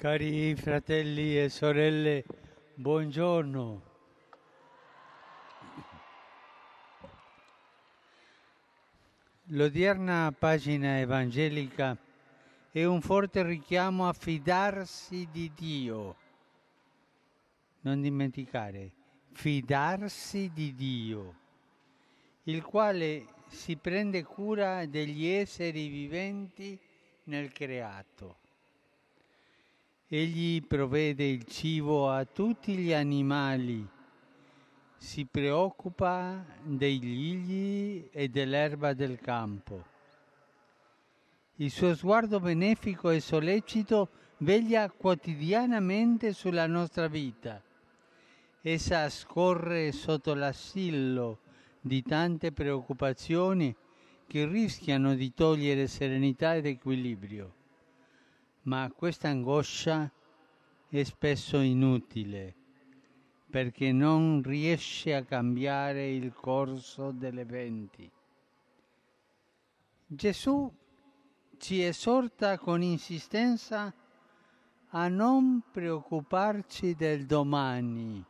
Cari fratelli e sorelle, buongiorno. L'odierna pagina evangelica è un forte richiamo a fidarsi di Dio. Non dimenticare, fidarsi di Dio, il quale si prende cura degli esseri viventi nel creato. Egli provvede il cibo a tutti gli animali, si preoccupa dei gigli e dell'erba del campo. Il suo sguardo benefico e sollecito veglia quotidianamente sulla nostra vita. Essa scorre sotto l'assillo di tante preoccupazioni che rischiano di togliere serenità ed equilibrio. Ma questa angoscia è spesso inutile perché non riesce a cambiare il corso degli eventi. Gesù ci esorta con insistenza a non preoccuparci del domani,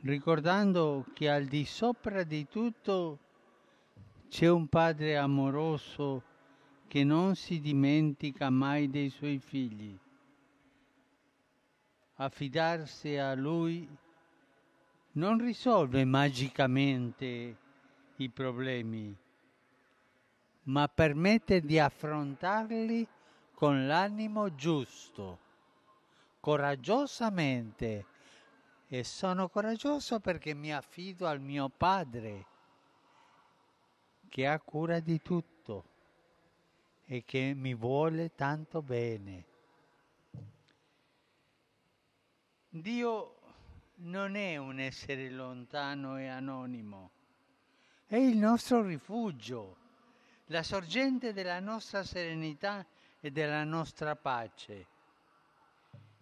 ricordando che al di sopra di tutto c'è un Padre amoroso che non si dimentica mai dei suoi figli affidarsi a Lui non risolve magicamente i problemi, ma permette di affrontarli con l'animo giusto, coraggiosamente. E sono coraggioso perché mi affido al mio Padre, che ha cura di tutto e che mi vuole tanto bene. Dio non è un essere lontano e anonimo, è il nostro rifugio, la sorgente della nostra serenità e della nostra pace,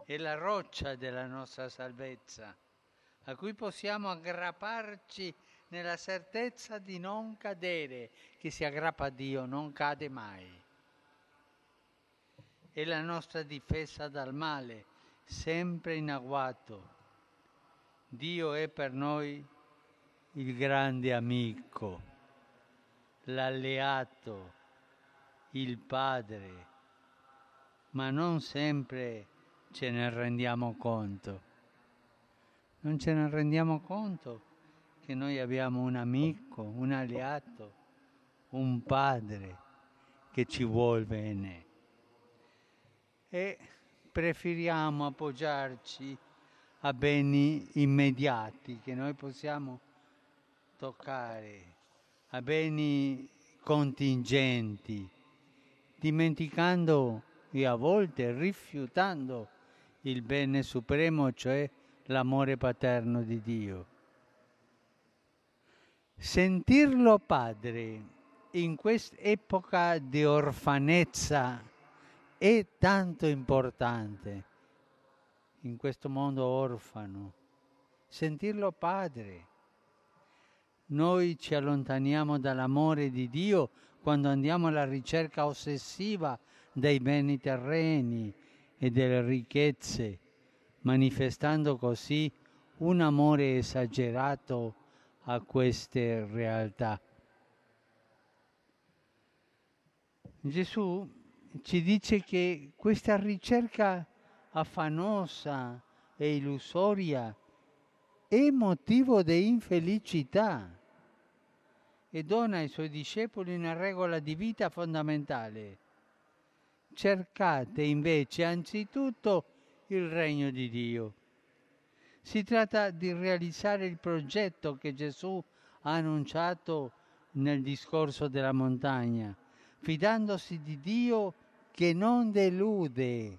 è la roccia della nostra salvezza, a cui possiamo aggrapparci nella certezza di non cadere. Chi si aggrappa a Dio non cade mai. È la nostra difesa dal male sempre in agguato. Dio è per noi il grande amico, l'alleato, il Padre, ma non sempre ce ne rendiamo conto. Non ce ne rendiamo conto che noi abbiamo un amico, un alleato, un Padre che ci vuole bene. E preferiamo appoggiarci a beni immediati che noi possiamo toccare, a beni contingenti, dimenticando e a volte rifiutando il bene supremo, cioè l'amore paterno di Dio. Sentirlo padre in quest'epoca di orfanezza è tanto importante in questo mondo orfano, sentirlo padre. Noi ci allontaniamo dall'amore di Dio quando andiamo alla ricerca ossessiva dei beni terreni e delle ricchezze, manifestando così un amore esagerato a queste realtà. Gesù ci dice che questa ricerca affannosa e illusoria è motivo di infelicità e dona ai suoi discepoli una regola di vita fondamentale. Cercate invece anzitutto il regno di Dio. Si tratta di realizzare il progetto che Gesù ha annunciato nel discorso della montagna, fidandosi di Dio che non delude.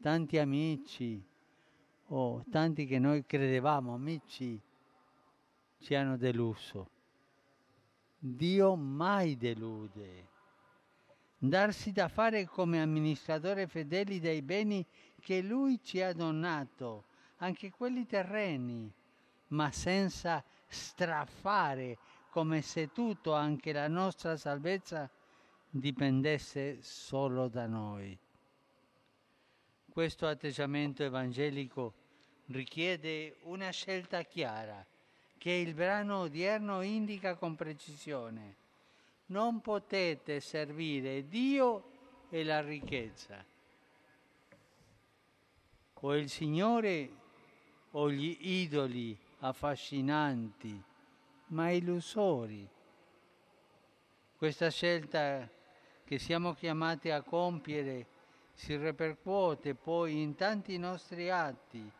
Tanti amici o tanti che noi credevamo amici ci hanno deluso. Dio mai delude. Darsi da fare come amministratore fedeli dei beni che Lui ci ha donato, anche quelli terreni, ma senza straffare come se tutto, anche la nostra salvezza, dipendesse solo da noi. Questo atteggiamento evangelico richiede una scelta chiara che il brano odierno indica con precisione. Non potete servire Dio e la ricchezza, o il Signore o gli idoli affascinanti, ma illusori. Questa scelta che siamo chiamati a compiere si ripercuote poi in tanti nostri atti,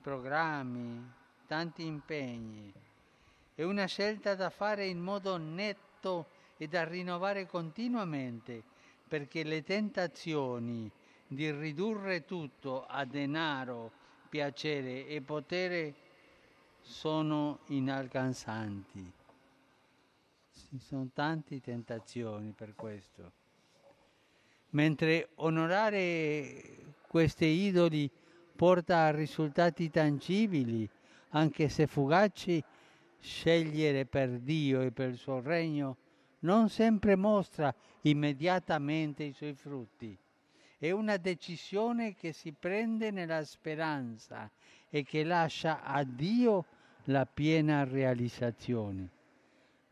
programmi, tanti impegni. È una scelta da fare in modo netto e da rinnovare continuamente, perché le tentazioni di ridurre tutto a denaro, piacere e potere sono inalcanzanti. Ci sono tante tentazioni per questo. Mentre onorare questi idoli porta a risultati tangibili, anche se fugaci, scegliere per Dio e per il suo regno non sempre mostra immediatamente i suoi frutti. È una decisione che si prende nella speranza e che lascia a Dio la piena realizzazione.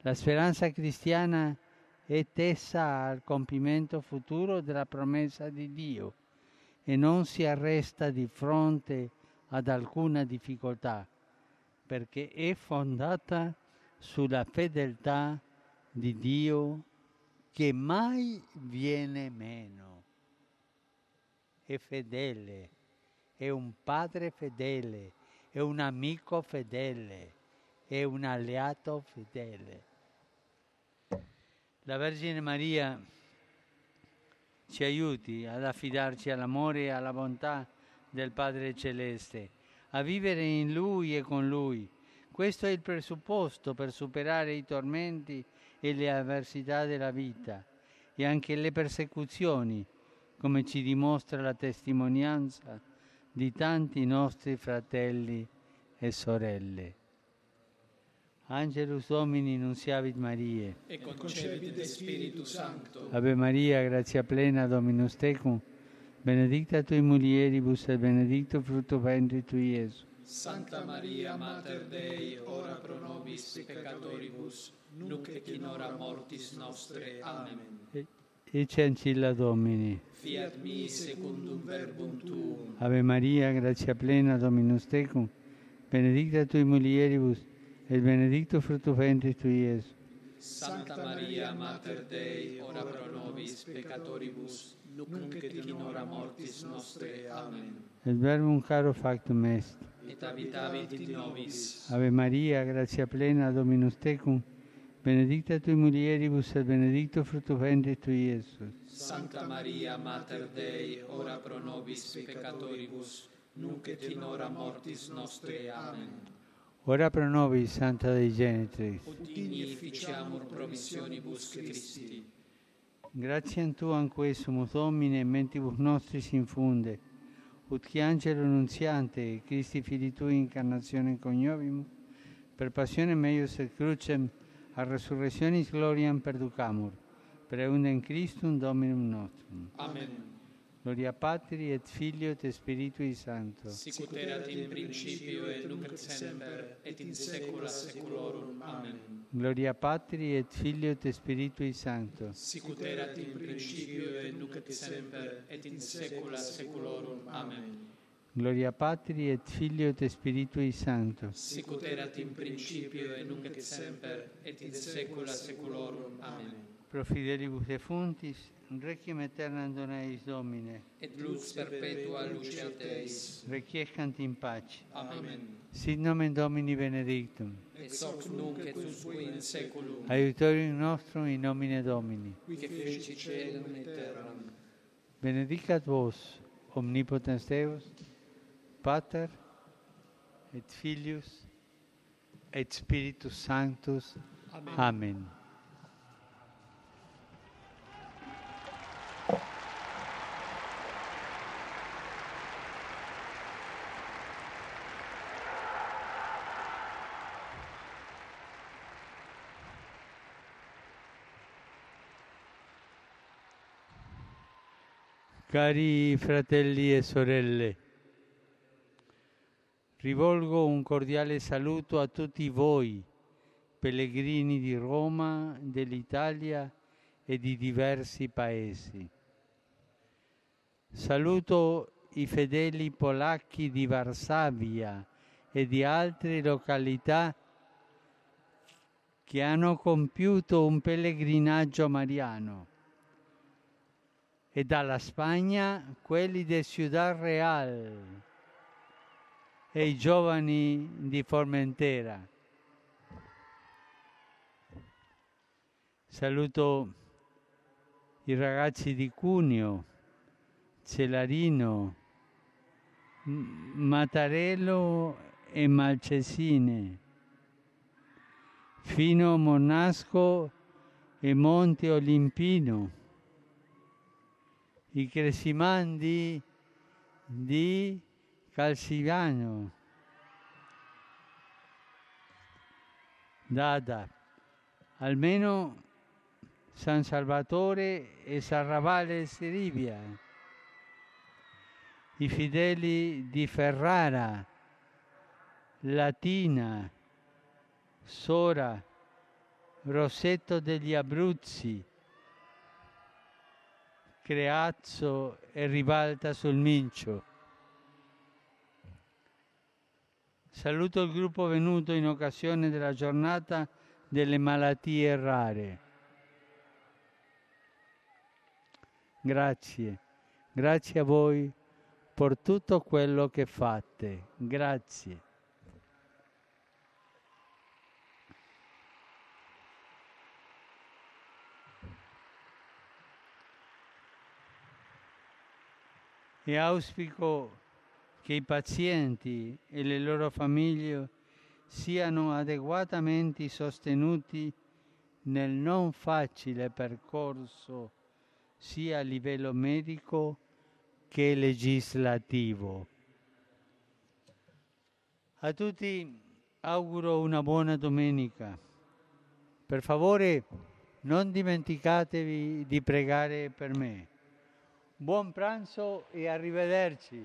La speranza cristiana è tesa al compimento futuro della promessa di Dio e non si arresta di fronte ad alcuna difficoltà perché è fondata sulla fedeltà di Dio che mai viene meno. È fedele, è un padre fedele, è un amico fedele, è un alleato fedele. La Vergine Maria ci aiuti ad affidarci all'amore e alla bontà del Padre Celeste a vivere in Lui e con Lui. Questo è il presupposto per superare i tormenti e le avversità della vita e anche le persecuzioni, come ci dimostra la testimonianza di tanti nostri fratelli e sorelle. Angelus Domini nunciavit Mariae. E concepit de Spiritu Sancto. Ave Maria, grazia plena, Dominus tecum, benedicta tui mulieribus et benedictus fructus ventris tui, Iesus. Santa Maria, Mater Dei, ora pro nobis peccatoribus, nunc et in hora mortis nostre. Amen. E- Ecce ancilla Domini. Fiat mi secundum verbum tuum. Ave Maria, grazia plena, Dominus tecum, benedicta tui mulieribus, et benedictus fructus ventris tui, Iesus. Santa Maria, Mater Dei, ora pro nobis peccatoribus, nunc et in hora mortis nostre. Amen. Et verbum caro factum est. Et habitavit in nobis. Ave Maria, grazia plena, Dominus tecum, benedicta tui mulieribus, et benedictus fructus ventris tui, Iesus. Santa Maria, Mater Dei, ora pro nobis peccatoribus, nunc et in hora mortis nostre. Amen. Ora pro nobis, Santa Dei promissionibus Christi. Gratiam Tuam quae sumus Domine, mentibus nostris infunde, ut qui angelo nunziante, Christi Fili Tui incarnatione coniovimus, per passionem eius et crucem, a resurrectionis gloriam perducamur, per eundem Christum Dominum nostrum. Amen. Gloria Patri et Filio et Spiritui Sancto. Sicut erat in principio et nunc et semper et in saecula saeculorum. Amen. Gloria Patri et Filio et Spiritui Sancto. Sicut erat in principio et nunc et semper et in saecula saeculorum. Amen. Gloria Patri et Filio et Spiritui Sancto. Sicut erat in principio et nunc et semper et in saecula saeculorum. Amen. Pro fidelibus defuntis, Requiem aeternam dona eis Domine. Et lux perpetua luceat eis. Requiescant in pace. Amen. Sit nomen Domini benedictum. Ex soc nunc et usque in saeculum. Aiutorium nostrum in nomine Domini. Qui feci caelum et terram. Benedicat vos, omnipotens Deus, Pater, et Filius, et Spiritus Sanctus. Amen. Amen. Cari fratelli e sorelle, rivolgo un cordiale saluto a tutti voi, pellegrini di Roma, dell'Italia e di diversi paesi. Saluto i fedeli polacchi di Varsavia e di altre località che hanno compiuto un pellegrinaggio mariano e dalla Spagna quelli di Ciudad Real. E i giovani di Formentera. Saluto i ragazzi di Cuneo, Celarino, Mattarello e Malcesine, fino a Monasco e Monte Olimpino, i Cresimandi di Calciano, Dada, almeno San Salvatore e Sarravale Seribia, i fedeli di Ferrara, Latina, Sora, Rossetto degli Abruzzi, Creazzo e Ribalta sul Mincio. Saluto il gruppo venuto in occasione della giornata delle malattie rare. Grazie, grazie a voi per tutto quello che fate. Grazie. E auspico che i pazienti e le loro famiglie siano adeguatamente sostenuti nel non facile percorso sia a livello medico che legislativo. A tutti auguro una buona domenica. Per favore non dimenticatevi di pregare per me. Buon pranzo e arrivederci.